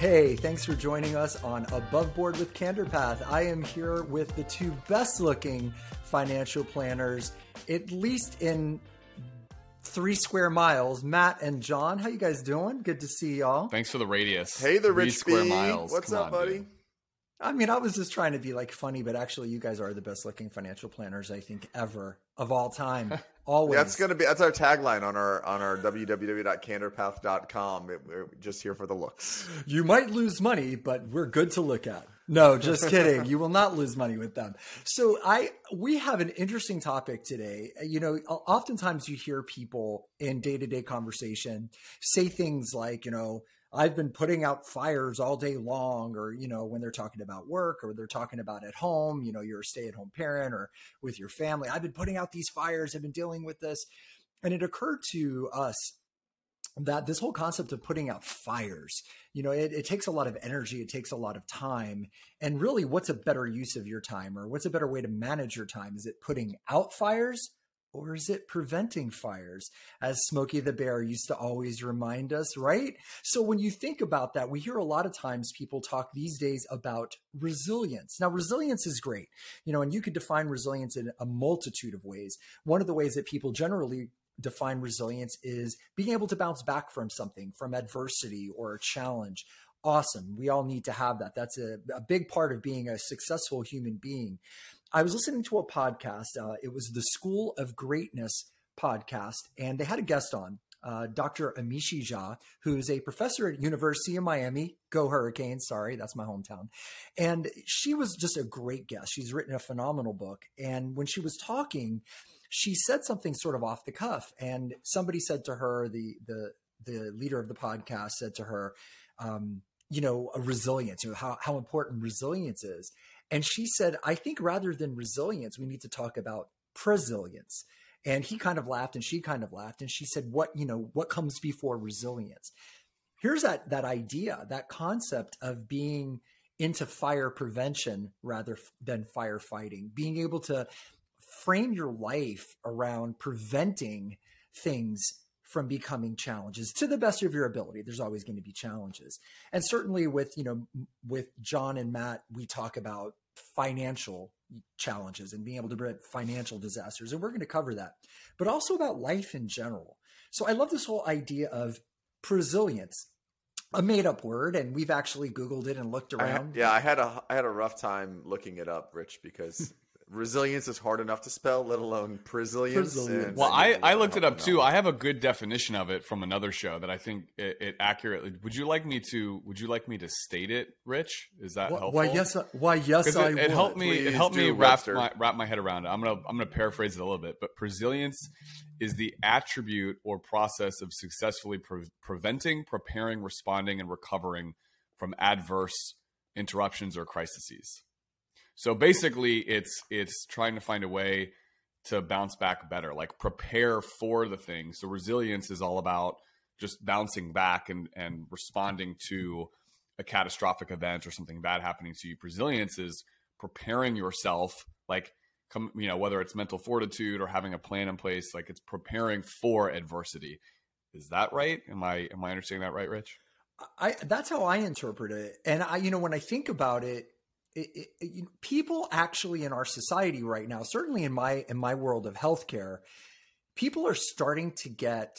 Hey, thanks for joining us on Above Board with Canderpath. I am here with the two best looking financial planners, at least in three square miles. Matt and John, how you guys doing? Good to see y'all. Thanks for the radius. Hey, the three rich square bee. miles. What's Come up, on, buddy? dude. I mean, I was just trying to be like funny, but actually, you guys are the best looking financial planners I think ever of all time. Always. That's gonna be that's our tagline on our on our www.canderpath.com. It, we're just here for the looks. You might lose money, but we're good to look at. No, just kidding. you will not lose money with them. So I we have an interesting topic today. You know, oftentimes you hear people in day-to-day conversation say things like, you know, I've been putting out fires all day long, or, you know, when they're talking about work or they're talking about at home, you know, you're a stay at home parent or with your family. I've been putting out these fires, I've been dealing with this. And it occurred to us that this whole concept of putting out fires, you know, it, it, takes a lot of energy, it takes a lot of time. And really, what's a better use of your time or what's a better way to manage your time? Is it putting out fires or is it preventing fires? As Smokey the Bear used to always remind us, right? So when you think about that, we hear a lot of times people talk these days about resilience. Now, resilience is great, you know, and you could define resilience in a multitude of ways. One of the ways that people generally define resilience is being able to bounce back from something, from adversity or a challenge. Awesome. We all need to have that. That's a, a big part of being a successful human being. I was listening to a podcast. Uh, it was the School of Greatness podcast, and they had a guest on, uh, Dr. Amishi Jha, who's a professor at University of Miami. Go Hurricanes! Sorry, that's my hometown. And she was just a great guest. She's written a phenomenal book. And when she was talking, she said something sort of off the cuff, and somebody said to her, the the the leader of the podcast said to her, um, you know, resilience, you know, how how important resilience is. And she said, I think rather than resilience, we need to talk about presilience. And he kind of laughed and she kind of laughed. And she said, What, you know, what comes before resilience? Here's that that idea, that concept of being into fire prevention rather than firefighting, being able to frame your life around preventing things from becoming challenges to the best of your ability there's always going to be challenges and certainly with you know with john and matt we talk about financial challenges and being able to prevent financial disasters and we're going to cover that but also about life in general. So i love this whole idea of presilience a made up word and we've actually googled it and looked I, around. yeah, I had a I had a rough time looking it up, Rich, because resilience is hard enough to spell, let alone presilience. Presilience. Well, I, I looked it up don't too. I have a good definition of it from another show that I think it, it accurately. Would you like me to? Would you like me to state it, Rich? Is that why, helpful? Uh, why yes I- why yes 'Cause i it, would. it helped me. It helped me wrap Webster. my wrap my head around it. I'm gonna I'm gonna paraphrase it a little bit, but resilience is the attribute or process of successfully pre- preventing, preparing, responding, and recovering from adverse interruptions or crises. So basically, it's it's trying to find a way to bounce back better, like prepare for the thing. So resilience is all about just bouncing back and and responding to a catastrophic event or something bad happening to you. Resilience is preparing yourself, like come you know whether it's mental fortitude or having a plan in place, like it's preparing for adversity. Is that right? Am I am I understanding that right, Rich? I that's how I interpret it. And I, you know, when I think about it, it, it, you know, people actually in our society right now, certainly in my in my world of healthcare, people are starting to get.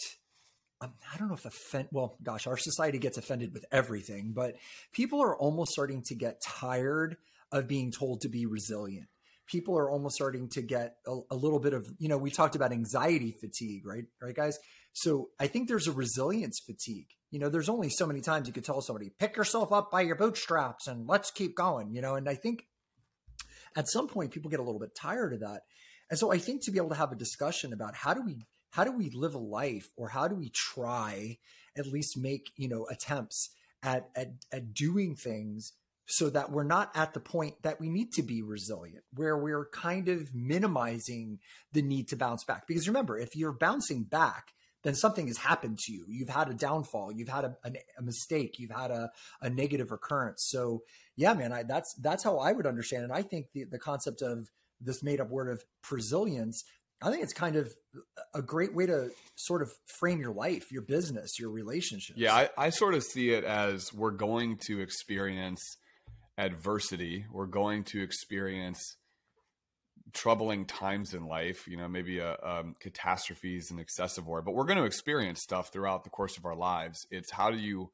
Um, I don't know if offend. Well, gosh, our society gets offended with everything, but people are almost starting to get tired of being told to be resilient. People are almost starting to get a, a little bit of, you know, we talked about anxiety fatigue, right? Right, guys. So I think there's a resilience fatigue. You know, there's only so many times you could tell somebody, pick yourself up by your bootstraps and let's keep going, you know, and I think at some point people get a little bit tired of that. And so I think to be able to have a discussion about how do we how do we live a life or how do we try at least make, you know, attempts at at, at doing things so that we're not at the point that we need to be resilient, where we're kind of minimizing the need to bounce back. Because remember, if you're bouncing back, then something has happened to you. You've had a downfall. You've had a, a, a mistake. You've had a, a negative occurrence. So yeah, man, I, that's that's how I would understand it. I think the, the concept of this made up word of presilience, I think it's kind of a great way to sort of frame your life, your business, your relationships. Yeah, I, I sort of see it as we're going to experience adversity. We're going to experience troubling times in life, you know, maybe a, um, catastrophes and excessive war, but we're going to experience stuff throughout the course of our lives. It's how do you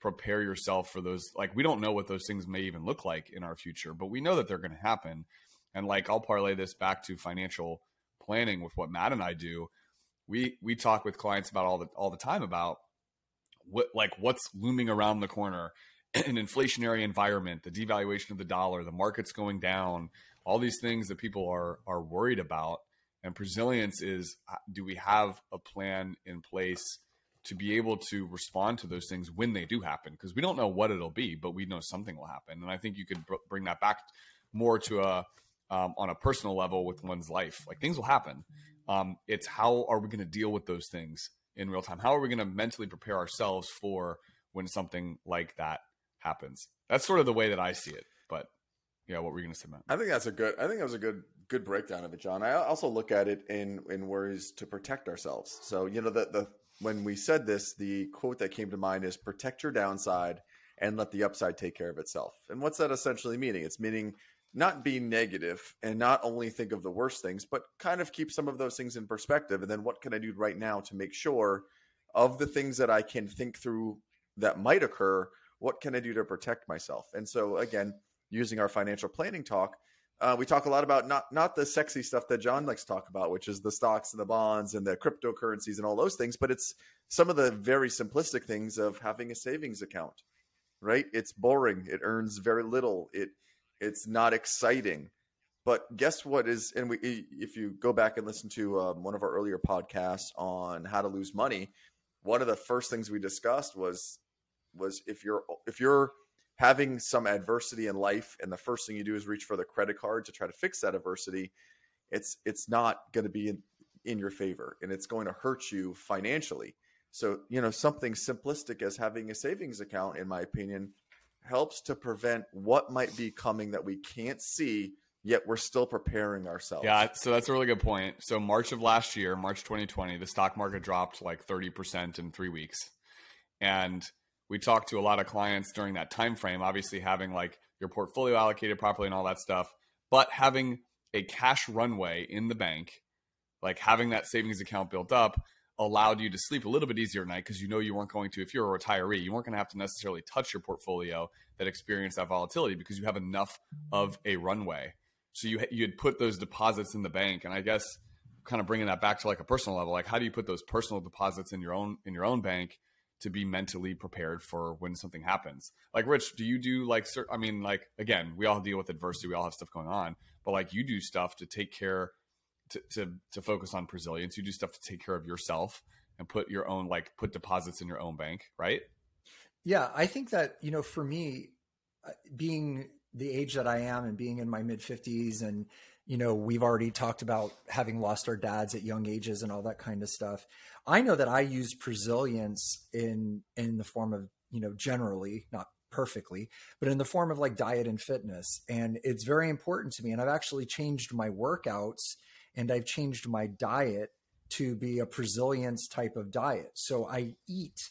prepare yourself for those? Like, we don't know what those things may even look like in our future, but we know that they're going to happen. And like, I'll parlay this back to financial planning with what Matt and I do. We, we talk with clients about all the, all the time about what, like what's looming around the corner an inflationary environment, the devaluation of the dollar, the markets going down, all these things that people are are worried about. And resilience is uh, do we have a plan in place to be able to respond to those things when they do happen? Because we don't know what it'll be, but we know something will happen. And I think you could br- bring that back more to a um, on a personal level with one's life. Like things will happen. Um, it's how are we going to deal with those things in real time? How are we going to mentally prepare ourselves for when something like that happens? That's sort of the way that I see it. But yeah, what were you going to say, Matt? I think that's a good. I think that was a good good breakdown of it, John. I also look at it in in ways to protect ourselves. So you know the the when we said this, the quote that came to mind is "protect your downside and let the upside take care of itself." And what's that essentially meaning? It's meaning not be negative and not only think of the worst things, but kind of keep some of those things in perspective. And then what can I do right now to make sure of the things that I can think through that might occur? What can I do to protect myself? And so again using our financial planning talk, uh, we talk a lot about not not the sexy stuff that John likes to talk about, which is the stocks and the bonds and the cryptocurrencies and all those things, but it's some of the very simplistic things of having a savings account. Right? It's boring. It earns very little. It it's not exciting. But guess what is and we if you go back and listen to um, one of our earlier podcasts on how to lose money, one of the first things we discussed was was if you're if you're having some adversity in life and the first thing you do is reach for the credit card to try to fix that adversity it's it's not going to be in, in your favor and it's going to hurt you financially. So you know something simplistic as having a savings account in my opinion helps to prevent what might be coming that we can't see yet we're still preparing ourselves. Yeah so that's a really good point. So march of last year march 2020 the stock market dropped like 30% in three weeks. And we talked to a lot of clients during that time frame obviously having like your portfolio allocated properly and all that stuff but having a cash runway in the bank like having that savings account built up allowed you to sleep a little bit easier at night because you know you weren't going to if you're a retiree you weren't going to have to necessarily touch your portfolio that experienced that volatility because you have enough of a runway. So you you had put those deposits in the bank and i guess kind of bringing that back to like a personal level like how do you put those personal deposits in your own in your own bank to be mentally prepared for when something happens. Like Rich, do you do like I mean like again, we all deal with adversity, we all have stuff going on, but like you do stuff to take care to to, to focus on resilience. You do stuff to take care of yourself and put your own like put deposits in your own bank, right? Yeah, I think that, you know, for me uh, being the age that I am and being in my mid 50s and you know, we've already talked about having lost our dads at young ages and all that kind of stuff. I know that I use resilience in in the form of, you know, generally, not perfectly, but in the form of like diet and fitness. And it's very important to me. And I've actually changed my workouts and I've changed my diet to be a resilience type of diet. So I eat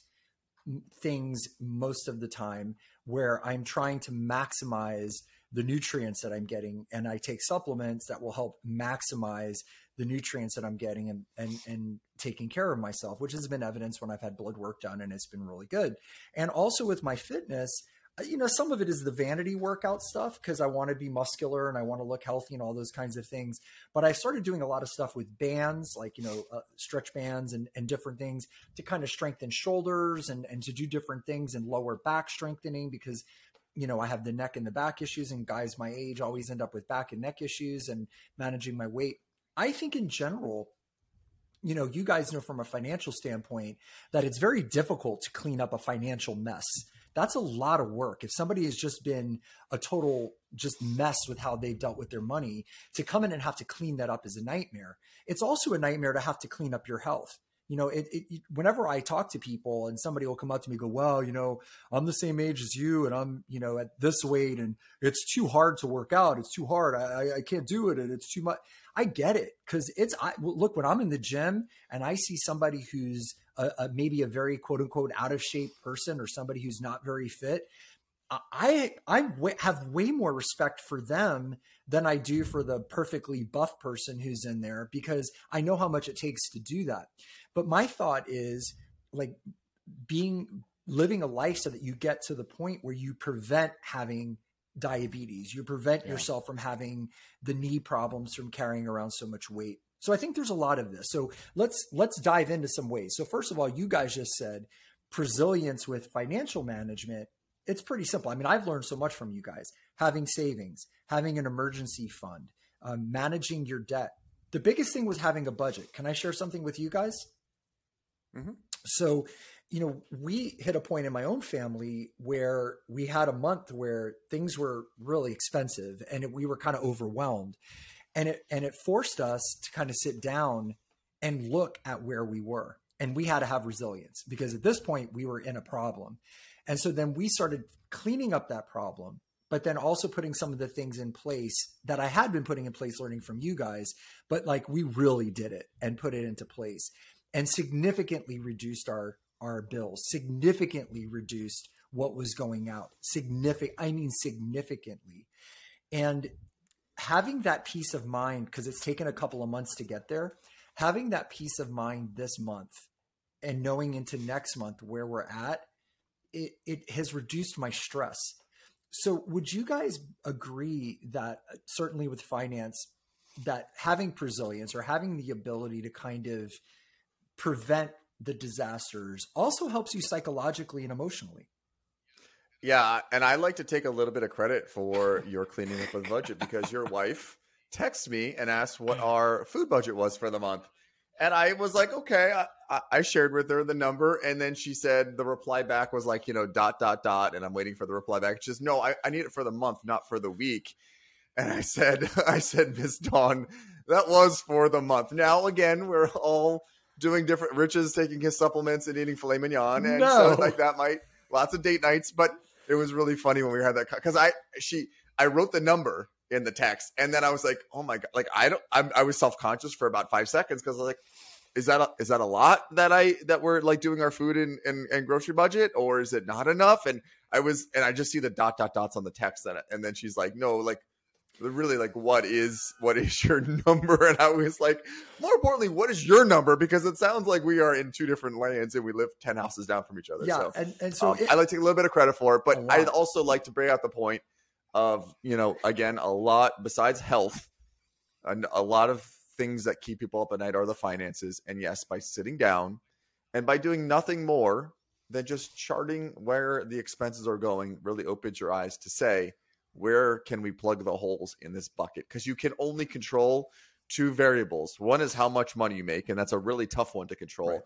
things most of the time where I'm trying to maximize the nutrients that I'm getting, and I take supplements that will help maximize the nutrients that I'm getting and and and taking care of myself, which has been evidence when I've had blood work done, and it's been really good. And also with my fitness, uh, you know, some of it is the vanity workout stuff because I want to be muscular and I want to look healthy and all those kinds of things. But I started doing a lot of stuff with bands, like, you know, uh, stretch bands and, and different things to kind of strengthen shoulders and, and to do different things and lower back strengthening because you know, I have the neck and the back issues, and guys my age always end up with back and neck issues and managing my weight. I think in general, you know, you guys know from a financial standpoint that it's very difficult to clean up a financial mess. That's a lot of work. If somebody has just been a total just mess with how they've dealt with their money, to come in and have to clean that up is a nightmare. It's also a nightmare to have to clean up your health you know, it, it, whenever I talk to people and somebody will come up to me and go, well, you know, I'm the same age as you and I'm, you know, at this weight and it's too hard to work out. It's too hard. I, I can't do it. And it's too much. I get it because it's I look when I'm in the gym and I see somebody who's a, a, maybe a very quote unquote out of shape person or somebody who's not very fit. I I have way more respect for them than I do for the perfectly buff person who's in there because I know how much it takes to do that. But my thought is like being living a life so that you get to the point where you prevent having diabetes, you prevent yeah. yourself from having the knee problems from carrying around so much weight. So I think there's a lot of this. So let's let's dive into some ways. So first of all, you guys just said resilience with financial management. It's pretty simple. I mean, I've learned so much from you guys. Having savings, having an emergency fund, um, managing your debt. The biggest thing was having a budget. Can I share something with you guys? Mm-hmm. So you know, we hit a point in my own family where we had a month where things were really expensive and it, we were kind of overwhelmed. And it and it forced us to kind of sit down and look at where we were. And we had to have resilience because at this point we were in a problem. And so then we started cleaning up that problem, but then also putting some of the things in place that I had been putting in place learning from you guys, but like we really did it and put it into place and significantly reduced our our bills, significantly reduced what was going out. Significant, I mean, significantly. And having that peace of mind, because it's taken a couple of months to get there, having that peace of mind this month and knowing into next month where we're at, it, it has reduced my stress. So, would you guys agree that certainly with finance, that having resilience or having the ability to kind of prevent the disasters also helps you psychologically and emotionally. Yeah, and I like to take a little bit of credit for your cleaning up the budget because your wife texted me and asked what our food budget was for the month. And I was like, okay, I, I, shared with her the number. And then she said the reply back was like, you know, dot, dot, dot. And I'm waiting for the reply back. She says, no, I, I need it for the month, not for the week. And I said, I said, Miss Dawn, that was for the month. Now, again, we're all doing different. Rich is taking his supplements and eating filet mignon, and no. so like that might lots of date nights. But it was really funny when we had that because I she I wrote the number in the text, and then I was like, oh my god, like I don't I'm, I was self conscious for about five seconds because I was like. Is that a, is that a lot that I that we're like doing our food and, and, and grocery budget or is it not enough? And I was and I just see the dot dot dots on the text and and then she's like, no, like really like what is what is your number? And i was like more importantly what is your number? Because it sounds like we are in two different lands and we live 10 houses down from each other. Yeah so, and, and so um, it, i like to take a little bit of credit for it but i'd also like to bring out the point of you know again a lot besides health and a lot of things that keep people up at night are the finances. And yes by sitting down and by doing nothing more than just charting where the expenses are going really opens your eyes to say where can we plug the holes in this bucket? Because you can only control two variables. One is how much money you make, and that's a really tough one to control. Right.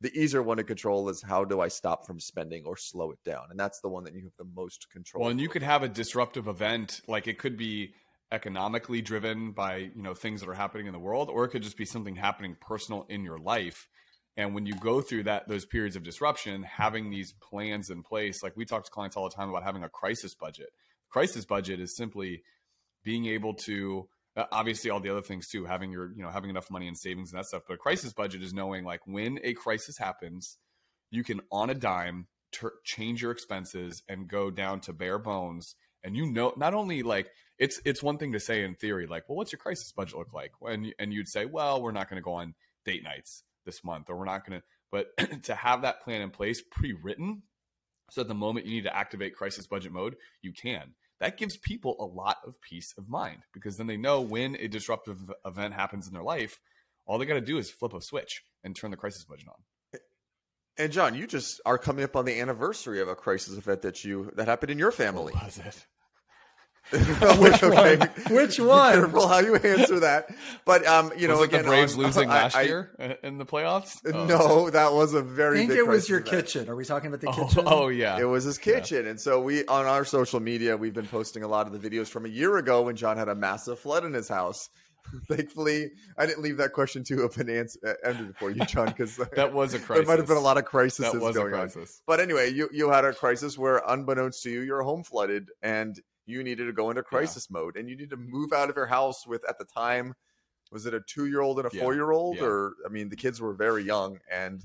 The easier one to control is how do I stop from spending or slow it down? And that's the one that you have the most control. Well, and you could have a disruptive event, like it could be economically driven by you know things that are happening in the world, or it could just be something happening personal in your life. And when you go through that those periods of disruption, having these plans in place, like we talk to clients all the time about having a crisis budget crisis budget is simply being able to uh, obviously all the other things too having your you know having enough money in savings and that stuff but a crisis budget is knowing like when a crisis happens you can on a dime ter- change your expenses and go down to bare bones and you know not only like it's it's one thing to say in theory like well what's your crisis budget look like? And and you'd say well we're not going to go on date nights this month or we're not going to but to have that plan in place pre-written so at the moment you need to activate crisis budget mode you can that gives people a lot of peace of mind because then they know when a disruptive event happens in their life, all they got to do is flip a switch and turn the crisis budget on. And John, you just are coming up on the anniversary of a crisis event that you that happened in your family. What was it? Which okay. one? Which one? Be careful how you answer that. But um, you was know, again, the Braves losing I, last I, year in the playoffs. Oh. No, that was a very. I think it was your event. kitchen. Are we talking about the oh, kitchen? Oh yeah, it was his kitchen. Yeah. And so we on our social media, we've been posting a lot of the videos from a year ago when John had a massive flood in his house. Thankfully, I didn't leave that question too open ended for you, John, because that was a crisis. There might have been a lot of crises going a crisis. on. But anyway, you you had a crisis where, unbeknownst to you, your home flooded, and you needed to go into crisis yeah. mode and you need to move out of your house with at the time was it a two year old and a Yeah. four year old? Yeah. Or I mean, the kids were very young, and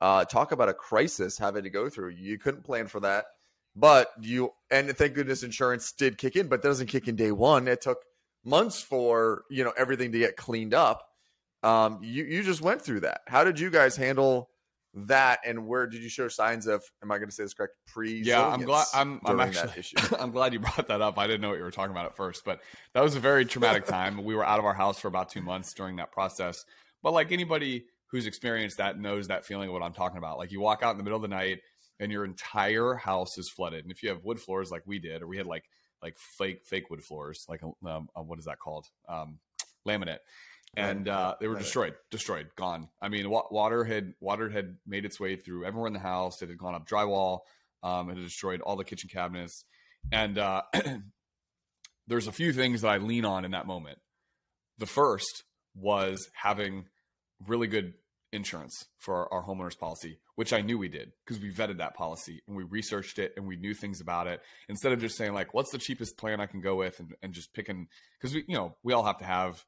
uh, talk about a crisis having to go through. You couldn't plan for that, but you and thank goodness insurance did kick in, but it doesn't kick in day one. It took months for you know everything to get cleaned up. Um, you you just went through that. How did you guys handle that, and where did you show signs of? Am I going to say this correct? Pre. Yeah, I'm glad. I'm. I'm actually. that issue. I'm glad you brought that up. I didn't know what you were talking about at first, but that was a very traumatic time. we were out of our house for about two months during that process. But like anybody who's experienced that knows that feeling of what I'm talking about. Like you walk out in the middle of the night and your entire house is flooded. And if you have wood floors like we did, or we had like like fake fake wood floors, like um, uh, what is that called? Um, laminate. And uh, they were destroyed, destroyed, gone. I mean, wa- water had water had made its way through everywhere in the house. It had gone up drywall. Um, it had destroyed all the kitchen cabinets. And uh, there's a few things that I lean on in that moment. The first was having really good insurance for our, our homeowners policy, which I knew we did because we vetted that policy and we researched it and we knew things about it. Instead of just saying like, "What's the cheapest plan I can go with?" and, and just picking because we, you know, we all have to have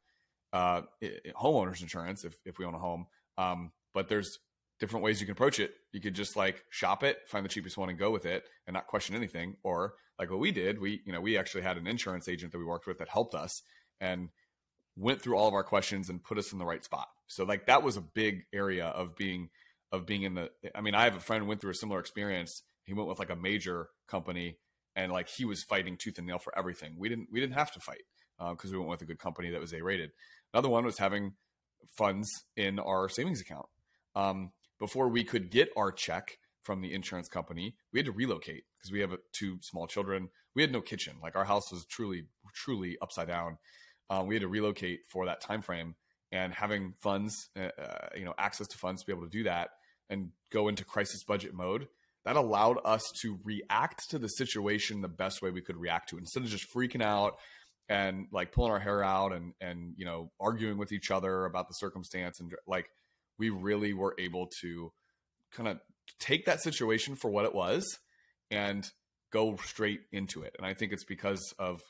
uh, i- i- homeowners insurance if if we own a home. Um, but there's different ways you can approach it. You could just like shop it, find the cheapest one, and go with it, and not question anything. Or like what we did, we you know we actually had an insurance agent that we worked with that helped us and went through all of our questions and put us in the right spot. So like that was a big area of being of being in the. I mean, I have a friend who went through a similar experience. He went with like a major company and like he was fighting tooth and nail for everything. We didn't we didn't have to fight because we went with a good company that was A rated. Another one was having funds in our savings account. Um, before we could get our check from the insurance company, we had to relocate because we have uh, two small children. We had no kitchen. Like our house was truly, truly upside down. Uh, we had to relocate for that time frame, and having funds, uh, uh, you know, access to funds to be able to do that and go into crisis budget mode. That allowed us to react to the situation the best way we could react to it instead of just freaking out and like pulling our hair out and and you know arguing with each other about the circumstance and like we really were able to kind of take that situation for what it was and go straight into it and i think it's because of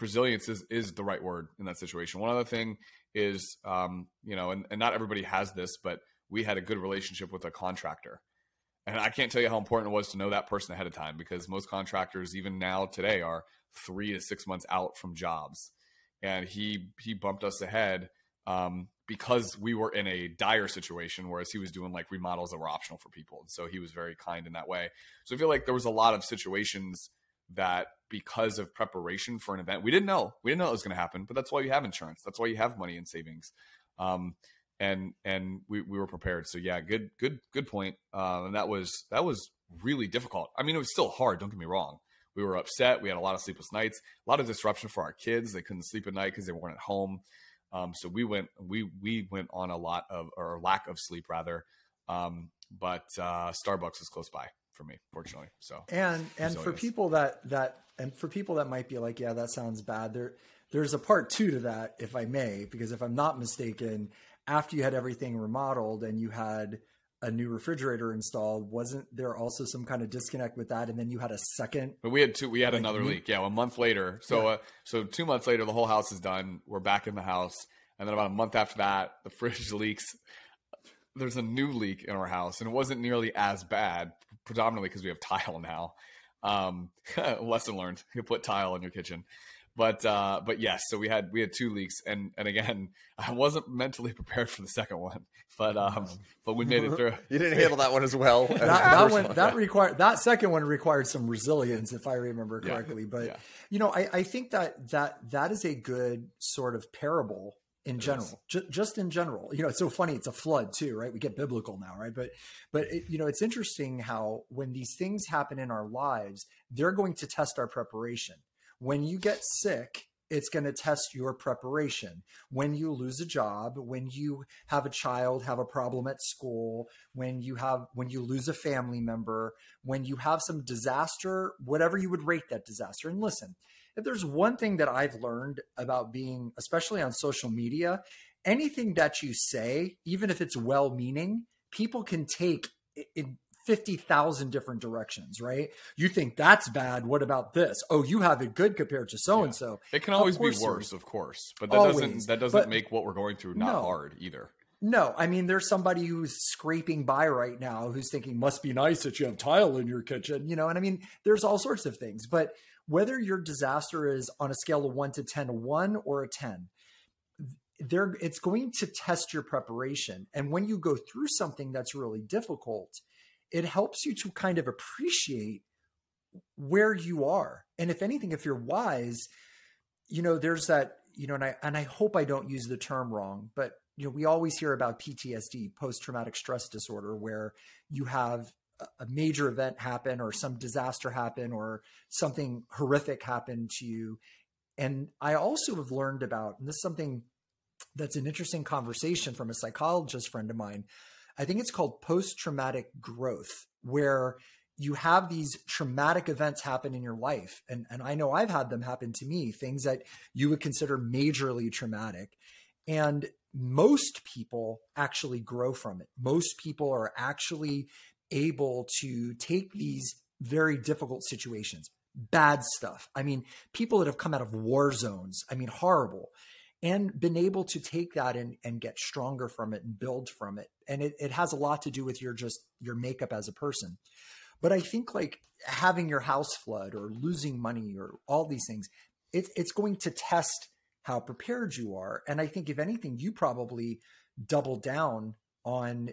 resilience is, is the right word in that situation one other thing is um, you know and, and not everybody has this but we had a good relationship with a contractor and i can't tell you how important it was to know that person ahead of time because most contractors even now today are three to six months out from jobs and he he bumped us ahead um, because we were in a dire situation, whereas he was doing like remodels that were optional for people. And so he was very kind in that way. So I feel like there was a lot of situations that because of preparation for an event, we didn't know. We didn't know it was going to happen, but that's why you have insurance. That's why you have money in savings. Um, and and we, we were prepared. So yeah, good good good point. Uh, and that was that was really difficult. I mean, it was still hard. Don't get me wrong. We were upset. We had a lot of sleepless nights, a lot of disruption for our kids. They couldn't sleep at night because they weren't at home. Um, so we went we we went on a lot of or lack of sleep rather. Um, but uh, Starbucks is close by for me, fortunately. So and and for people that that and for people that might be like yeah that sounds bad there there's a part two to that if i may because if i'm not mistaken after you had everything remodeled and you had a new refrigerator installed wasn't there also some kind of disconnect with that and then you had a second But we had two. We had Like another leak. Yeah, a month later. So, uh, so two months later, the whole house is done. We're back in the house, and then about a month after that, the fridge leaks. There's a new leak in our house, and it wasn't nearly as bad, predominantly because we have tile now. Um, lesson learned: you put tile in your kitchen. But uh, but yes, so we had we had two leaks, and and again, I wasn't mentally prepared for the second one, but um, but we made it through. You didn't handle that one as well. that, that first one that required that second one required some resilience if i remember Yeah. correctly but Yeah. you know I, I think that that that is a good sort of parable in It general ju- just in general you know it's so funny it's a flood too right we get biblical now right but but it, you know it's interesting how when these things happen in our lives they're going to test our preparation when you get sick it's going to test your preparation. When you lose a job when you have a child have a problem at school when you have when you lose a family member when you have some disaster whatever you would rate that disaster. And listen if there's one thing that i've learned about being especially on social media anything that you say even if it's well meaning people can take in 50,000 different directions, right? You think that's bad. What about this? Oh, you have it good compared to so and so. It can always be worse, of course, but that always. doesn't that doesn't but, make what we're going through not no. hard either. No, I mean, there's somebody who's scraping by right now who's thinking, must be nice that you have tile in your kitchen, you know? And I mean, there's all sorts of things. But whether your disaster is on a scale of one to 10, a one or a 10, there it's going to test your preparation. And when you go through something that's really difficult, it helps you to kind of appreciate where you are. And if anything, if you're wise, you know, there's that, you know, and I and I hope I don't use the term wrong, but you know, we always hear about PTSD, post traumatic stress disorder, where you have a major event happen or some disaster happen or something horrific happen to you. And I also have learned about, and this is something that's an interesting conversation from a psychologist friend of mine. I think it's called post traumatic growth, where you have these traumatic events happen in your life. And, and I know I've had them happen to me, things that you would consider majorly traumatic. And most people actually grow from it. Most people are actually able to take these very difficult situations, bad stuff. I mean, people that have come out of war zones, I mean, horrible, and been able to take that and, and get stronger from it and build from it. And it, it has a lot to do with your just your makeup as a person. But I think like having your house flood or losing money or all these things, it, it's going to test how prepared you are. And I think, if anything, you probably double down on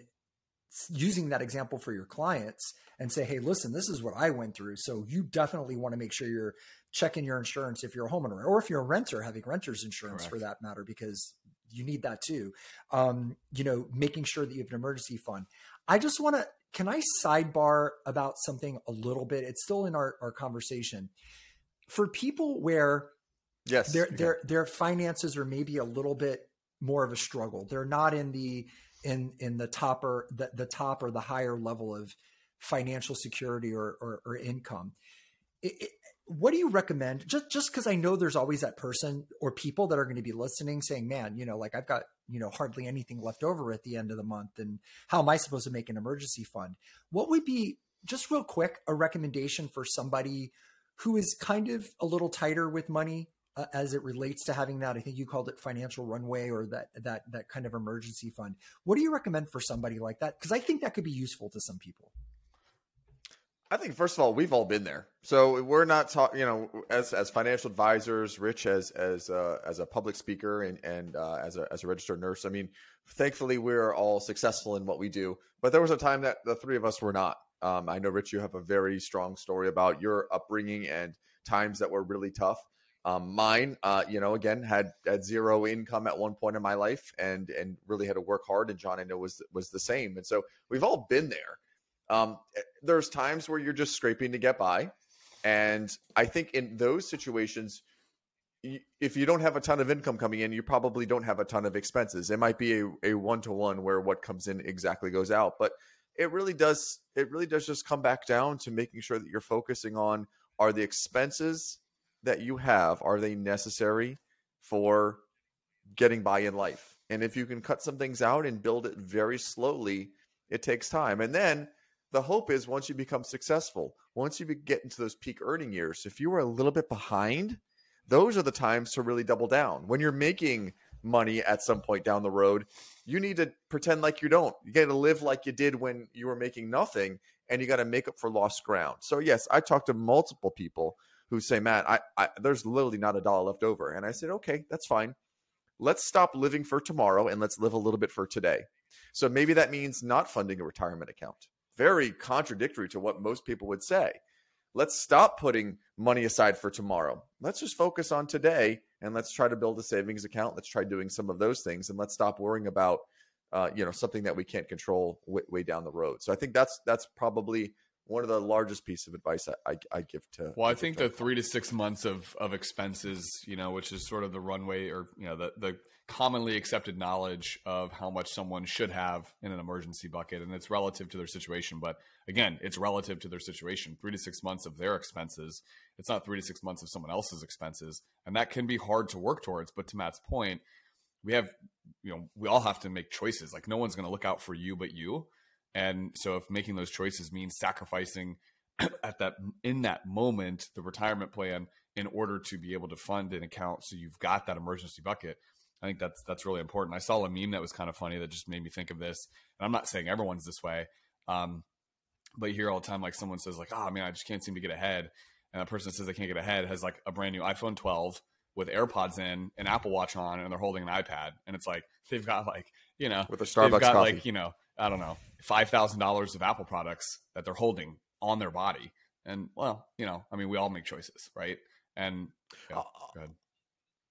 using that example for your clients and say, hey, listen, this is what I went through. So you definitely want to make sure you're checking your insurance if you're a homeowner or if you're a renter, having renter's insurance Correct. for that matter, because you need that too. Um, you know, making sure that you have an emergency fund. I just want to, can I sidebar about something a little bit? It's still in our, our conversation. For people where Yes. Their their their finances are maybe a little bit more of a struggle. They're not in the in in the top or the, the top or the higher level of financial security or or, or income. It, it, what do you recommend? Just just because I know there's always that person or people that are going to be listening, saying, "Man, you know, like I've got you know hardly anything left over at the end of the month, and how am I supposed to make an emergency fund?" What would be just real quick a recommendation for somebody who is kind of a little tighter with money uh, as it relates to having that. I think you called it financial runway or that that that kind of emergency fund. What do you recommend for somebody like that? Because I think that could be useful to some people. I think first of all, we've all been there. So we're not talking, you know, as as financial advisors, Rich as as uh, as a public speaker and and uh, as a as a registered nurse. I mean, thankfully we're all successful in what we do. But there was a time that the three of us were not. Um, I know, Rich, you have a very strong story about your upbringing and times that were really tough. Um, mine, uh, you know, again had had zero income at one point in my life, and and really had to work hard. And John, I know was was the same. And so we've all been there. Um, eh, there's times where you're just scraping to get by, and I think in those situations, if you don't have a ton of income coming in, you probably don't have a ton of expenses. It might be a, a one to one where what comes in exactly goes out, but it really does. It really does just come back down to making sure that you're focusing on are the expenses that you have are they necessary for getting by in life? And if you can cut some things out and build it very slowly, it takes time. And then the hope is once you become successful, once you get into those peak earning years, if you were a little bit behind, those are the times to really double down. When you're making money at some point down the road, you need to pretend like you don't. You got to live like you did when you were making nothing and you got to make up for lost ground. So, yes, I talked to multiple people who say, Matt, I, I there's literally not a dollar left over. And I said, okay, that's fine. Let's stop living for tomorrow and let's live a little bit for today. So maybe that means not funding a retirement account. Very contradictory to what most people would say. Let's stop putting money aside for tomorrow. Let's just focus on today and let's try to build a savings account. Let's try doing some of those things and let's stop worrying about uh, you know something that we can't control way, way down the road. So I think that's that's probably one of the largest piece of advice I, I, I give to. Well, I think the three to six months of of expenses, you know, which is sort of the runway or you know the the commonly accepted knowledge of how much someone should have in an emergency bucket, and it's relative to their situation. But again, it's relative to their situation. Three to six months of their expenses. It's not three to six months of someone else's expenses, and that can be hard to work towards. But to Matt's point, we have, you know, we all have to make choices. Like no one's going to look out for you but you And so if making those choices means sacrificing at that in that moment the retirement plan in order to be able to fund an account so you've got that emergency bucket i think that's that's really important i saw a meme that was kind of funny that just made me think of this and i'm not saying everyone's this way um, but you hear all the time like someone says like oh man i just can't seem to get ahead and a person that says they can't get ahead has like a brand new iphone 12 with AirPods in, an Apple Watch on, and they're holding an iPad, and it's like they've got like you know with a Starbucks they've got coffee. like you know I don't know five thousand dollars of Apple products that they're holding on their body. And well, you know, I mean, we all make choices, right? And yeah, uh,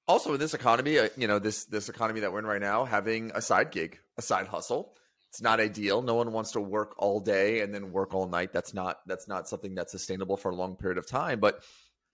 also in this economy, uh, you know, this this economy that we're in right now, having a side gig, a side hustle, it's not ideal. No one wants to work all day and then work all night. That's not that's not something that's sustainable for a long period of time. But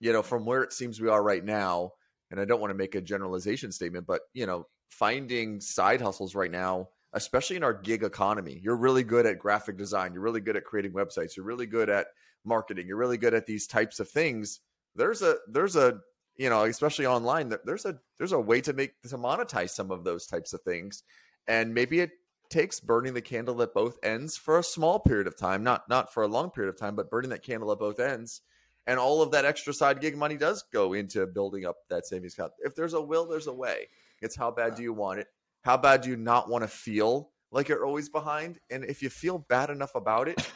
you know, from where it seems we are right now, and I don't want to make a generalization statement, but you know, finding side hustles right now especially in our gig economy. You're really good at graphic design. You're really good at creating websites. You're really good at marketing. You're really good at these types of things. There's a there's a you know especially online there's a there's a way to make to monetize some of those types of things, and maybe it takes burning the candle at both ends for a small period of time, not not for a long period of time, but burning that candle at both ends. And all of that extra side gig money does go into building up that savings account. If there's a will, there's a way. It's how bad do you want it? How bad do you not want to feel like you're always behind? And if you feel bad enough about it,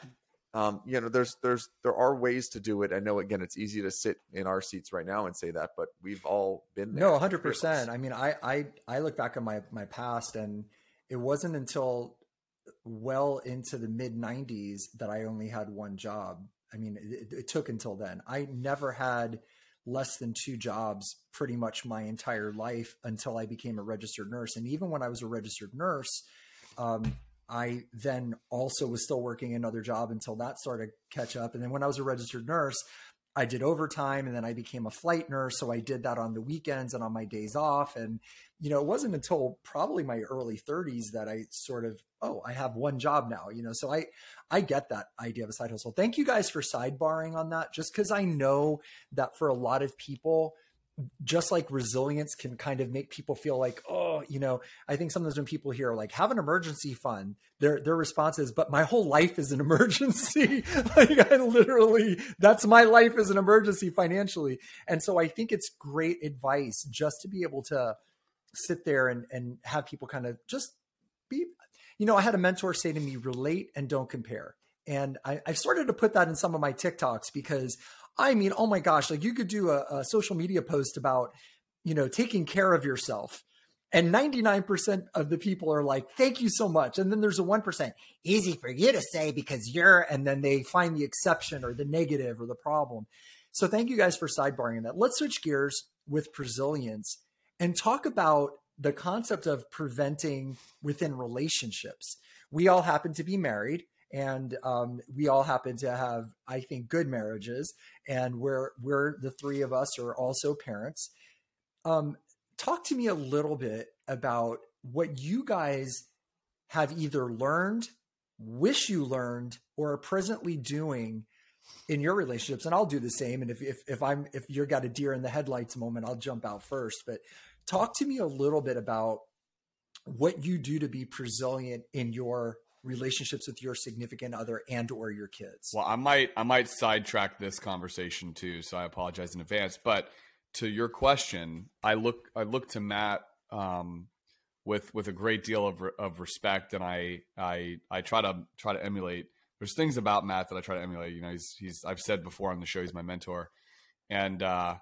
um, you know, there's there's there are ways to do it. I know again, it's easy to sit in our seats right now and say that, but we've all been there. No, hundred percent. I mean, I I I look back on my my past, and it wasn't until well into the mid '90s that I only had one job. I mean, it, it took until then. I never had less than two jobs pretty much my entire life until I became a registered nurse. And even when I was a registered nurse, um, I then also was still working another job until that started catch up. And then when I was a registered nurse, I did overtime and then I became a flight nurse. So I did that on the weekends and on my days off. And, you know, it wasn't until probably my early 30s that I sort of, oh, I have one job now, you know. So I I get that idea of a side hustle. Thank you guys for sidebarring on that, just because I know that for a lot of people, just like resilience can kind of make people feel like, oh, you know, I think sometimes when people hear like have an emergency fund, their their response is, but my whole life is an emergency. like I literally, that's my life is an emergency financially. And so I think it's great advice just to be able to sit there and and have people kind of just be you know, I had a mentor say to me, relate and don't compare. And I, have started to put that in some of my TikToks because I mean, oh my gosh, like you could do a, a social media post about, you know, taking care of yourself. And 99% of the people are like, thank you so much. And then there's a 1%, easy for you to say because you're, and then they find the exception or the negative or the problem. So thank you guys for sidebarring that. Let's switch gears with resilience and talk about the concept of preventing within relationships. We all happen to be married and um, we all happen to have, I think, good marriages. And we're, we're the three of us are also parents. Um, talk to me a little bit about what you guys have either learned, wish you learned, or are presently doing in your relationships. And i'll do the same. And if, if if i'm if you're got a deer in the headlights moment i'll jump out first. But talk to me a little bit about what you do to be resilient in your relationships with your significant other and or your kids. Well i might i might sidetrack this conversation too so i apologize in advance. But to your question i look i look to matt um, with with a great deal of, of respect and i i i try to try to emulate there's things about matt that i try to emulate you know he's he's i've said before on the show he's my mentor and uh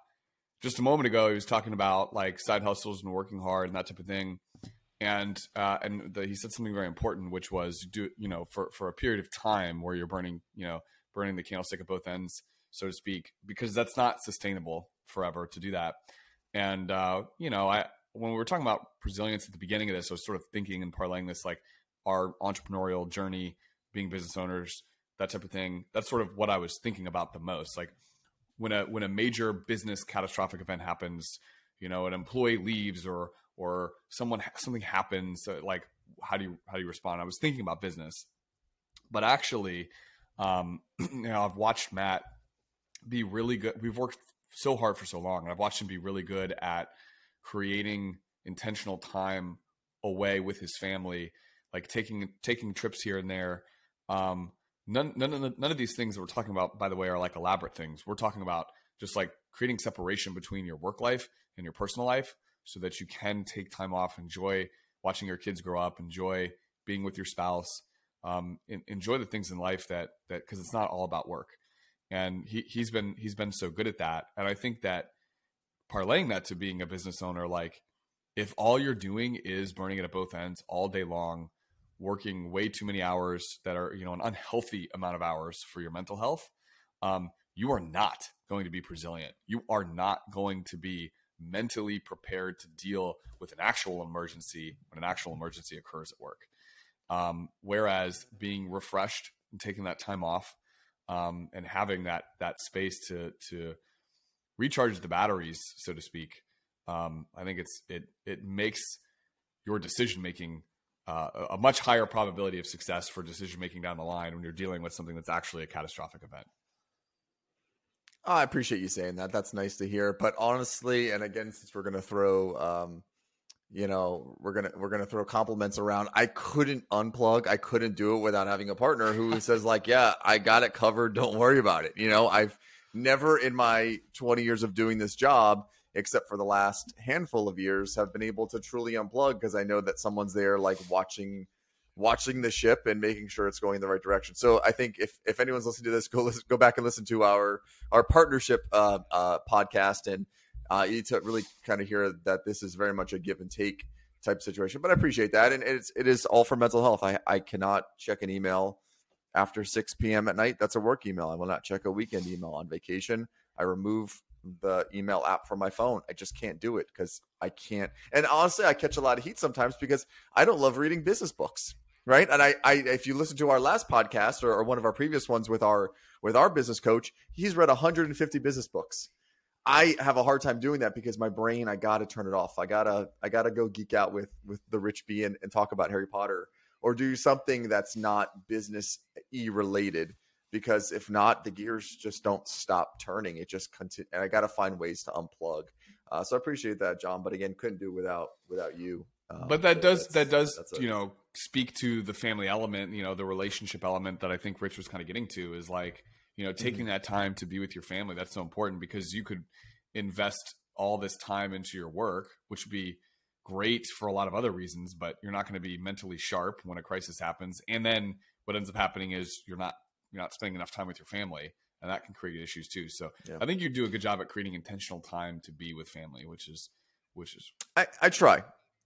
just a moment ago, he was talking about like side hustles and working hard and that type of thing. And uh, and the, he said something very important, which was do you know for for a period of time where you're burning you know burning the candlestick at both ends, so to speak, because that's not sustainable forever to do that. And uh, you know, I when we were talking about resilience at the beginning of this, I was sort of thinking and parlaying this like our entrepreneurial journey, being business owners, that type of thing. That's sort of what I was thinking about the most. Like when a when a major business catastrophic event happens, you know, an employee leaves or or someone something happens, uh, like how do you how do you respond? I was thinking about business, but actually, um, you know, I've watched Matt be really good. We've worked so hard for so long, and I've watched him be really good at creating intentional time away with his family, like taking taking trips here and there, Um, none, none of the, none of these things that we're talking about, by the way, are like elaborate things. We're talking about just like creating separation between your work life and your personal life, so that you can take time off, enjoy watching your kids grow up, enjoy being with your spouse, um, enjoy the things in life that that because it's not all about work. And he he's been he's been so good at that, and I think that parlaying that to being a business owner, like if all you're doing is burning it at both ends all day long, working way too many hours that are you know an unhealthy amount of hours for your mental health, um, you are not going to be resilient. You are not going to be mentally prepared to deal with an actual emergency when an actual emergency occurs at work. Um, whereas being refreshed and taking that time off um, and having that that space to to recharge the batteries, so to speak, um, I think it's it it makes your decision making uh, a much higher probability of success for decision making down the line when you're dealing with something that's actually a catastrophic event. I appreciate you saying that. That's nice to hear. But honestly, and again, since we're gonna throw, um, you know, we're gonna we're gonna throw compliments around. I couldn't unplug. I couldn't do it without having a partner who says like, "Yeah, I got it covered. Don't worry about it." You know, I've never in my 20 years of doing this job except for the last handful of years, have been able to truly unplug because I know that someone's there, like watching watching the ship and making sure it's going in the right direction. So I think if if anyone's listening to this, go listen, go back and listen to our our partnership uh, uh, podcast, and uh, you need to really kind of hear that this is very much a give and take type situation. But I appreciate that, and it's it is all for mental health. I I cannot check an email after 6 p.m. at night. That's a work email. I will not check a weekend email on vacation. I remove the email app from my phone. I just can't do it because I can't. And honestly, I catch a lot of heat sometimes because I don't love reading business books. Right. And I, I if you listen to our last podcast or, or one of our previous ones with our with our business coach, he's read 150 business books. I have a hard time doing that because my brain, I gotta turn it off. I gotta I gotta go geek out with with the rich B and, and talk about Harry Potter or do something that's not business e related because if not, the gears just don't stop turning. It just continue, and I got to find ways to unplug. Uh, so I appreciate that, John. But again, couldn't do without without you. Um, but that does that does a, you know speak to the family element, you know, the relationship element that I think Rich was kind of getting to is like you know taking mm-hmm. that time to be with your family. That's so important because you could invest all this time into your work, which would be great for a lot of other reasons, but you're not going to be mentally sharp when a crisis happens. And then what ends up happening is you're not you're not spending enough time with your family and that can create issues too so yeah. i think you do a good job at creating intentional time to be with family which is which is i, I try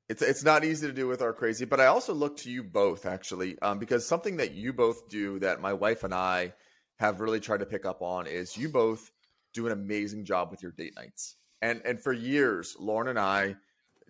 it's it's not easy to do with our crazy but i also look to you both actually um, because something that you both do that my wife and i have really tried to pick up on is you both do an amazing job with your date nights. And and for years lauren and i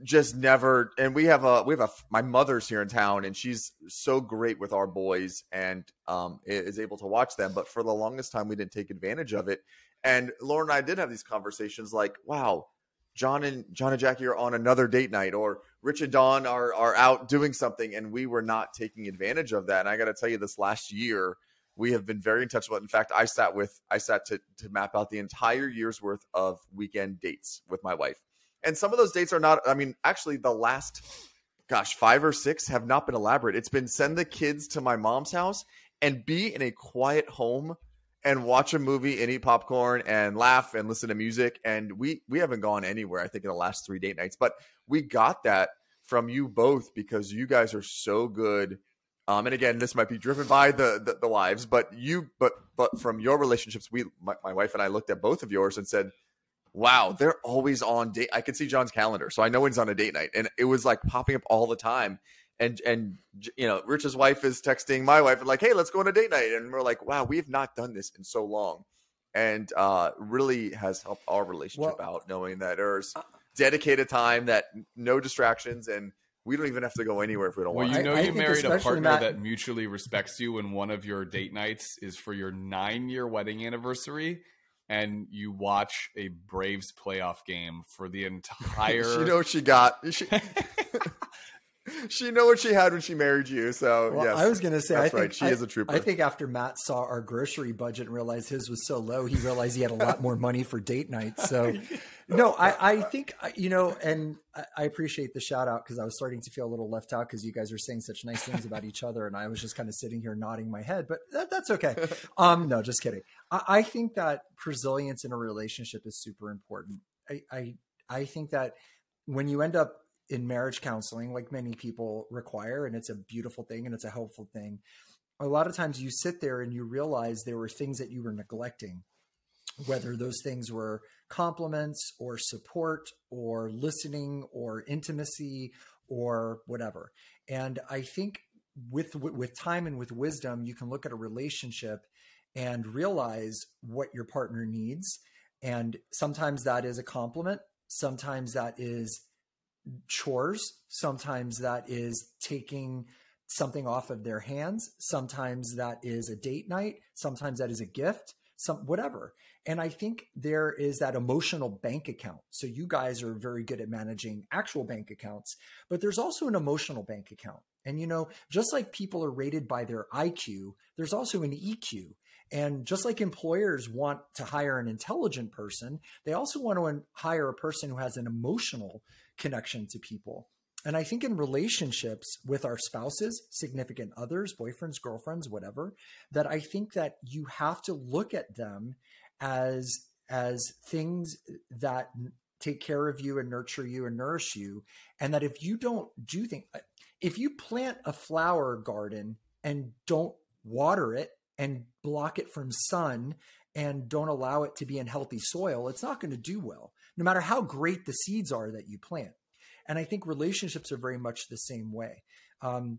just never and we have a we have a my mother's here in town and she's so great with our boys and um is able to watch them but for the longest time we didn't take advantage of it. And Lauren and I did have these conversations like wow John and John and Jackie are on another date night or Rich and Don are are out doing something and we were not taking advantage of that. And I got to tell you this last year we have been very in touch with in fact I sat with I sat to to map out the entire year's worth of weekend dates with my wife and some of those dates are not, I mean, actually, the last, gosh, five or six have not been elaborate. It's been send the kids to my mom's house and be in a quiet home and watch a movie and eat popcorn and laugh and listen to music. And we we haven't gone anywhere, I think, in the last three date nights. But we got that from you both because you guys are so good. Um, and again, this might be driven by the, the, the wives, but you, but but from your relationships, we, my, my wife and I looked at both of yours and said, wow, they're always on date. I could see John's calendar, so I know he's on a date night, and it was like popping up all the time. And and you know, Rich's wife is texting my wife and like, hey, let's go on a date night, and we're like, wow, we have not done this in so long, and uh, really has helped our relationship well, out knowing that there's dedicated time, that no distractions, and we don't even have to go anywhere if we don't well, want. Well, you know, I, you I married a partner that... that mutually respects you, and one of your date nights is for your nine-year wedding anniversary and you watch a Braves playoff game for the entire. you know what she got. She... she know what she had when she married you. So well, yes, I was going to say, that's I think, right. She I, is a trooper. I think after Matt saw our grocery budget and realized his was so low, he realized he had a lot more money for date night. So, no, I, I think you know, and I appreciate the shout out because I was starting to feel a little left out because you guys are saying such nice things about each other, and I was just kind of sitting here nodding my head. But that, that's okay. Um, no, just kidding. I, I think that resilience in a relationship is super important. I, I I think that when you end up in marriage counseling, like many people require, and it's a beautiful thing and it's a helpful thing. A lot of times you sit there and you realize there were things that you were neglecting, whether those things were compliments or support or listening or intimacy or whatever. And I think with with time and with wisdom, you can look at a relationship and realize what your partner needs. And sometimes that is a compliment. Sometimes that is chores. Sometimes that is taking something off of their hands. Sometimes that is a date night. Sometimes that is a gift, some whatever. And I think there is that emotional bank account. So you guys are very good at managing actual bank accounts, but there's also an emotional bank account. And you know, just like people are rated by their IQ, there's also an EQ. And just like employers want to hire an intelligent person, they also want to hire a person who has an emotional connection to people. And I think in relationships with our spouses, significant others, boyfriends, girlfriends, whatever, that I think that you have to look at them as as things that take care of you and nurture you and nourish you and that if you don't do things uh, if you plant a flower garden and don't water it and block it from sun and don't allow it to be in healthy soil, it's not going to do well, no matter how great the seeds are that you plant. And I think relationships are very much the same way. Um,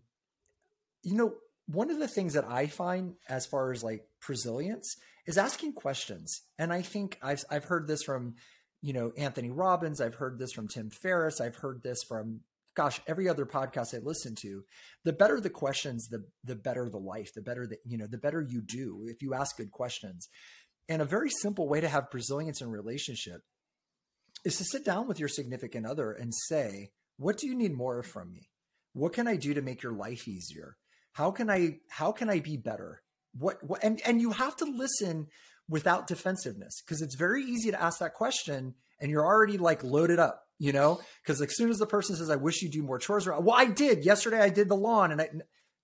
you know, one of the things that I find as far as like resilience is asking questions. And I think I've, I've heard this from, you know, Anthony Robbins. I've heard this from Tim Ferriss. I've heard this from gosh, every other podcast I listen to, the better the questions, the the better the life, the better that you know, the better you do if you ask good questions. And a very simple way to have resilience in relationship is to sit down with your significant other and say, "What do you need more from me? What can I do to make your life easier? How can I how can I be better? What, what and and you have to listen without defensiveness because it's very easy to ask that question and you're already like loaded up you know, because as soon as the person says, I wish you do more chores, well, I did yesterday. I did the lawn and I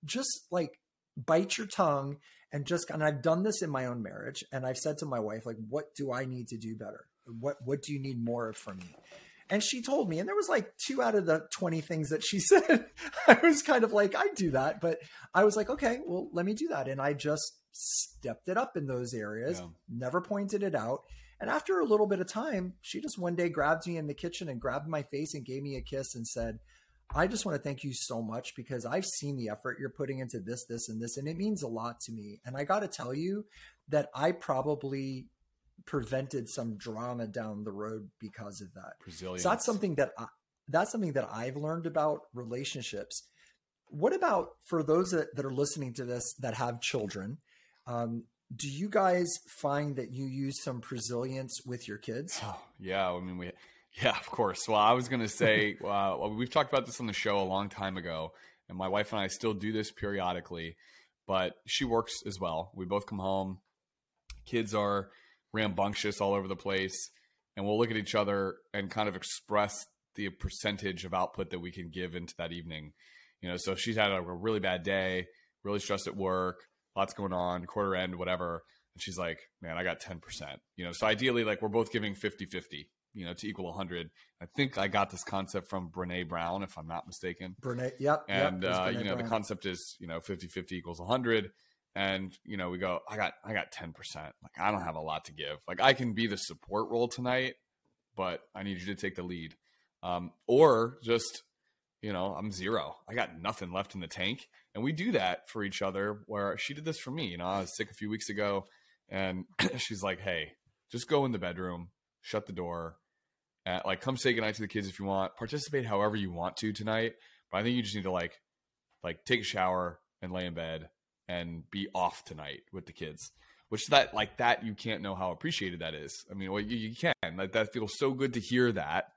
just like bite your tongue and just, and I've done this in my own marriage. And I've said to my wife, like, what do I need to do better? What, what do you need more of from me? And she told me, and there was like two out of the 20 things that she said. I was kind of like, I do that, but I was like, okay, well, let me do that. And I just stepped it up in those areas, yeah. never pointed it out. And after a little bit of time, she just one day grabbed me in the kitchen and grabbed my face and gave me a kiss and said, I just want to thank you so much because I've seen the effort you're putting into this, this, and this, and it means a lot to me. And I got to tell you that I probably prevented some drama down the road because of that. Resilience. So that's something that I, that's something that I've learned about relationships. What about for those that, that are listening to this that have children? Um, do you guys find that you use some resilience with your kids? Oh, yeah, I mean we yeah, of course. Well, I was going to say uh, we've talked about this on the show a long time ago, and my wife and I still do this periodically, but she works as well. We both come home, kids are rambunctious all over the place, and we'll look at each other and kind of express the percentage of output that we can give into that evening. You know, so if she's had a really bad day, really stressed at work, lots going on, quarter end, whatever. And she's like, man, I got 10%. You know, so ideally, like we're both giving 50 50, you know, to equal 100. I think I got this concept from Brene Brown, if I'm not mistaken. Brene, yep. And, yep, uh, you know, Brown. the concept is, you know, 50 50 equals 100. And, you know, we go, I got, I got 10%. Like, I don't have a lot to give. Like, I can be the support role tonight, but I need you to take the lead. Um, or just, you know, I'm zero. I got nothing left in the tank and we do that for each other where she did this for me you know i was sick a few weeks ago and she's like hey just go in the bedroom shut the door and, like come say goodnight to the kids if you want participate however you want to tonight but i think you just need to like like take a shower and lay in bed and be off tonight with the kids which that like that you can't know how appreciated that is i mean well you, you can like that feels so good to hear that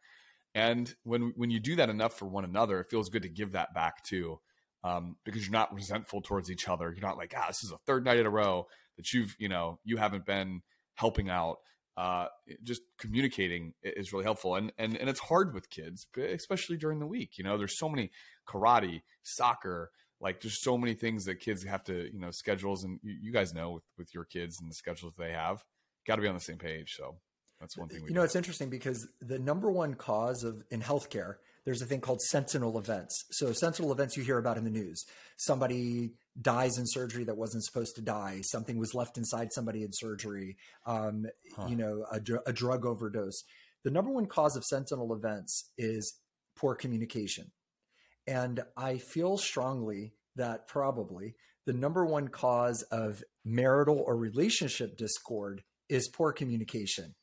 And when when you do that enough for one another, it feels good to give that back too, um, because you're not resentful towards each other. You're not like, ah, this is a third night in a row that you've you know you haven't been helping out. Uh, just communicating is really helpful, and and and it's hard with kids, especially during the week. You know, there's so many karate, soccer, like there's so many things that kids have to you know schedules, and you, you guys know with, with your kids and the schedules they have, got to be on the same page. So that's one thing. you know, do. it's interesting because the number one cause of in healthcare, there's a thing called sentinel events. So sentinel events you hear about in the news. Somebody dies in surgery that wasn't supposed to die. Something was left inside somebody in surgery. Um, huh. You know, a, a drug overdose. The number one cause of sentinel events is poor communication. And I feel strongly that probably the number one cause of marital or relationship discord is poor communication.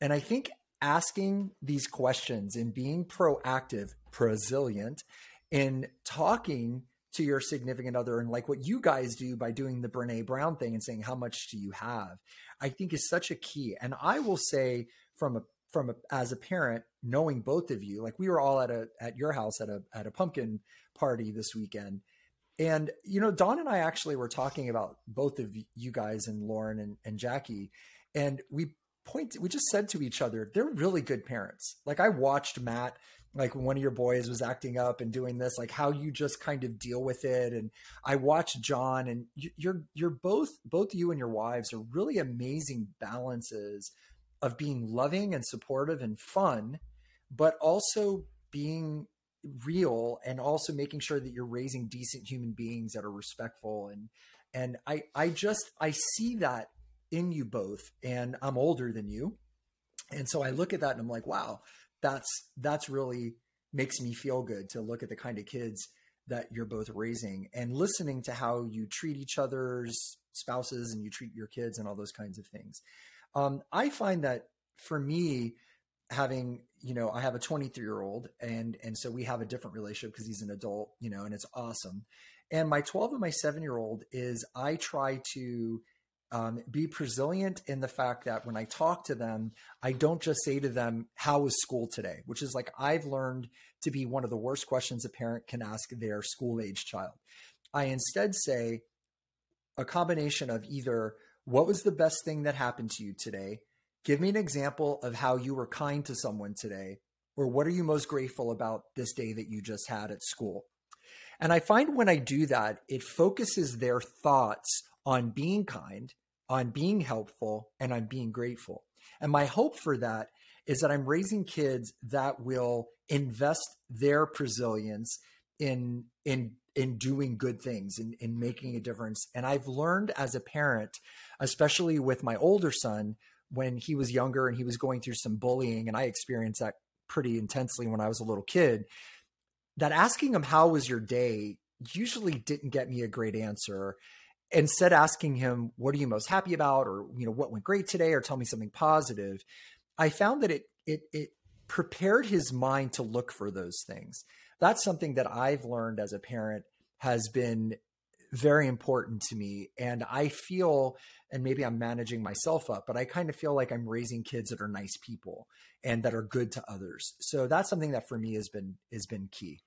And I think asking these questions and being proactive, resilient, in talking to your significant other and like what you guys do by doing the Brene Brown thing and saying how much do you have, I think is such a key. And I will say from a from a, as a parent, knowing both of you, like we were all at a at your house at a at a pumpkin party this weekend. And you know, Don and I actually were talking about both of you guys and Lauren and, and Jackie, and we point we just said to each other they're really good parents like i watched matt like one of your boys was acting up and doing this like how you just kind of deal with it and i watched john and you're you're both both you and your wives are really amazing balances of being loving and supportive and fun but also being real and also making sure that you're raising decent human beings that are respectful. And and i i just i see that in you both and i'm older than you. And so i look at that and i'm like wow that's that's really makes me feel good to look at the kind of kids that you're both raising and listening to how you treat each other's spouses and you treat your kids and all those kinds of things um, i find that for me having you know i have a 23 year old and and so we have a different relationship because he's an adult you know and it's awesome and my 12 and my 7 year old is i try to um, be resilient in the fact that when I talk to them, I don't just say to them, How was school today? Which is like I've learned to be one of the worst questions a parent can ask their school age child. I instead say a combination of either, What was the best thing that happened to you today? Give me an example of how you were kind to someone today. Or what are you most grateful about this day that you just had at school? And I find when I do that, it focuses their thoughts on being kind on being helpful and on being grateful. And my hope for that is that I'm raising kids that will invest their resilience in in in doing good things in, in making a difference. And I've learned as a parent, especially with my older son, when he was younger and he was going through some bullying, and I experienced that pretty intensely when I was a little kid, that asking him how was your day? usually didn't get me a great answer. Instead asking him what are you most happy about? or you know what went great today? or tell me something positive i found that it it it prepared his mind to look for those things that's something that i've learned as a parent has been very important to me and i feel and maybe i'm managing myself up but i kind of feel like i'm raising kids that are nice people and that are good to others so that's something that for me has been has been key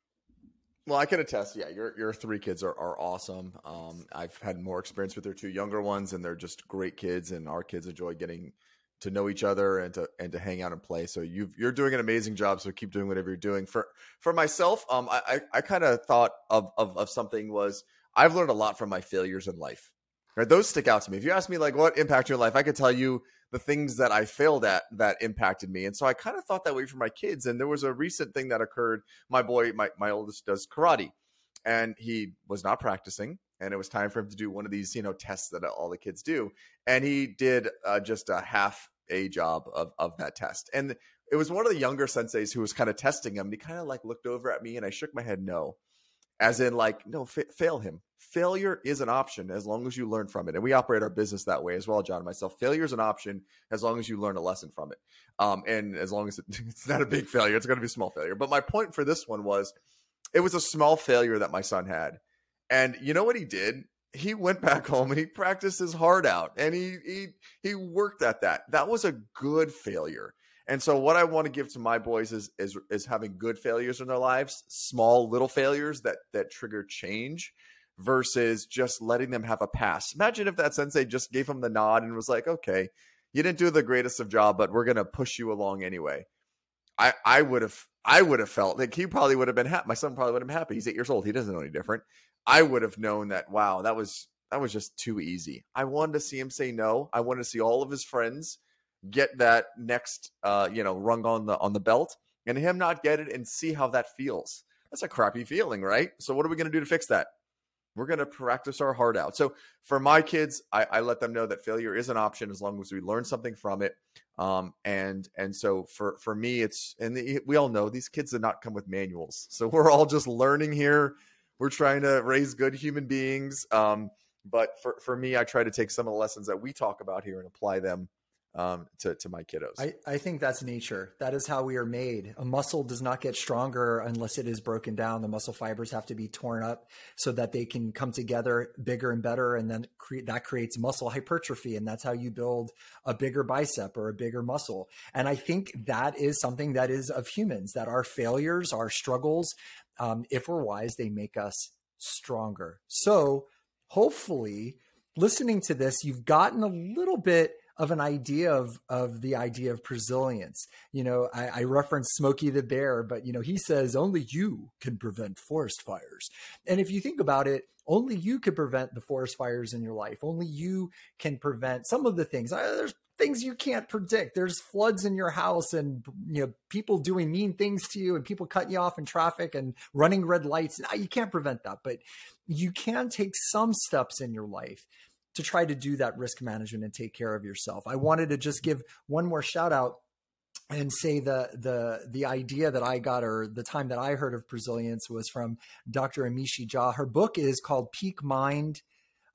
well, I can attest. Yeah, your your three kids are, are awesome. Um, I've had more experience with their two younger ones, and they're just great kids. And our kids enjoy getting to know each other and to and to hang out and play. So you you're doing an amazing job. So keep doing whatever you're doing. For for myself, um, I I, I kind of thought of, of of something was I've learned a lot from my failures in life. Right, those stick out to me. If you ask me like what impacted your life, I could tell you the things that I failed at that impacted me. And so I kind of thought that way for my kids. And there was a recent thing that occurred. My boy, my, my oldest does karate and he was not practicing. And it was time for him to do one of these, you know, tests that all the kids do. And he did uh, just a half a job of, of that test. And it was one of the younger senseis who was kind of testing him. And he kind of like looked over at me and I shook my head no as in like no fa- fail him failure is an option as long as you learn from it and we operate our business that way as well john and myself failure is an option as long as you learn a lesson from it um, and as long as it, it's not a big failure it's going to be a small failure but my point for this one was it was a small failure that my son had and you know what he did he went back home and he practiced his heart out and he he he worked at that that was a good failure And so what I want to give to my boys is is is having good failures in their lives, small little failures that that trigger change versus just letting them have a pass. Imagine if that sensei just gave him the nod and was like, "Okay, you didn't do the greatest of job, but we're going to push you along anyway." I I would have I would have felt like he probably would have been happy. My son probably would have been happy. He's eight years old. He doesn't know any different. I would have known that. Wow, that was that was just too easy. I wanted to see him say no. I wanted to see all of his friends get that next, uh, you know, rung on the on the belt, and him not get it, and see how that feels. That's a crappy feeling, right? So what are we going to do to fix that? We're going to practice our heart out. So for my kids, I, I, let them know that failure is an option as long as we learn something from it. Um, and and so for for me, it's and the, we all know these kids did not come with manuals, so we're all just learning here. We're trying to raise good human beings. Um, but for for me, I try to take some of the lessons that we talk about here and apply them um, to, to my kiddos. I, I think that's nature. That is how we are made. A muscle does not get stronger unless it is broken down. The muscle fibers have to be torn up so that they can come together bigger and better. And then cre- that creates muscle hypertrophy. And that's how you build a bigger bicep or a bigger muscle. And I think that is something that is of humans, that our failures, our struggles, um, if we're wise, they make us stronger. So hopefully, listening to this, you've gotten a little bit – of an idea of of the idea of resilience. You know, I, I referenced Smokey the Bear, but you know, he says only you can prevent forest fires. And if you think about it, only you can prevent the forest fires in your life. Only you can prevent some of the things. There's things you can't predict. There's floods in your house and you know people doing mean things to you and people cutting you off in traffic and running red lights. You can't prevent that, but you can take some steps in your life to try to do that risk management and take care of yourself. I wanted to just give one more shout out and say the the the idea that I got or the time that I heard of resilience was from Dr. Amishi Jha. Her book is called Peak Mind.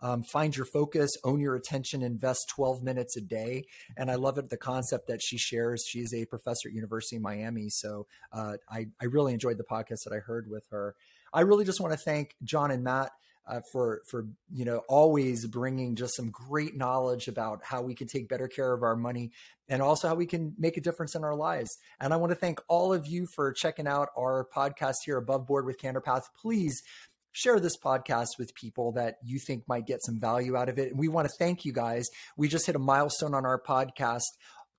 Um, find your focus, own your attention, invest 12 minutes a day. And I love it, the concept that she shares. She's a professor at University of Miami. So uh, I, I really enjoyed the podcast that I heard with her. I really just want to thank John and Matt uh, for for you know always bringing just some great knowledge about how we can take better care of our money and also how we can make a difference in our lives. And I want to thank all of you for checking out our podcast here above board with CandorPath. Please share this podcast with people that you think might get some value out of it. And we want to thank you guys. We just hit a milestone on our podcast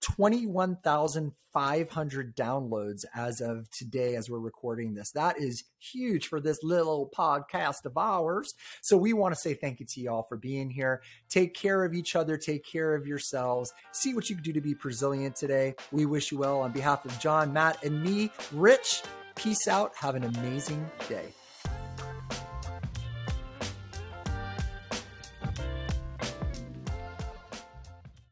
21,500 downloads as of today, as we're recording this. That is huge for this little podcast of ours. So we want to say thank you to y'all for being here. Take care of each other, take care of yourselves. See what you can do to be resilient today. We wish you well on behalf of John, Matt, and me, Rich. Peace out. Have an amazing day.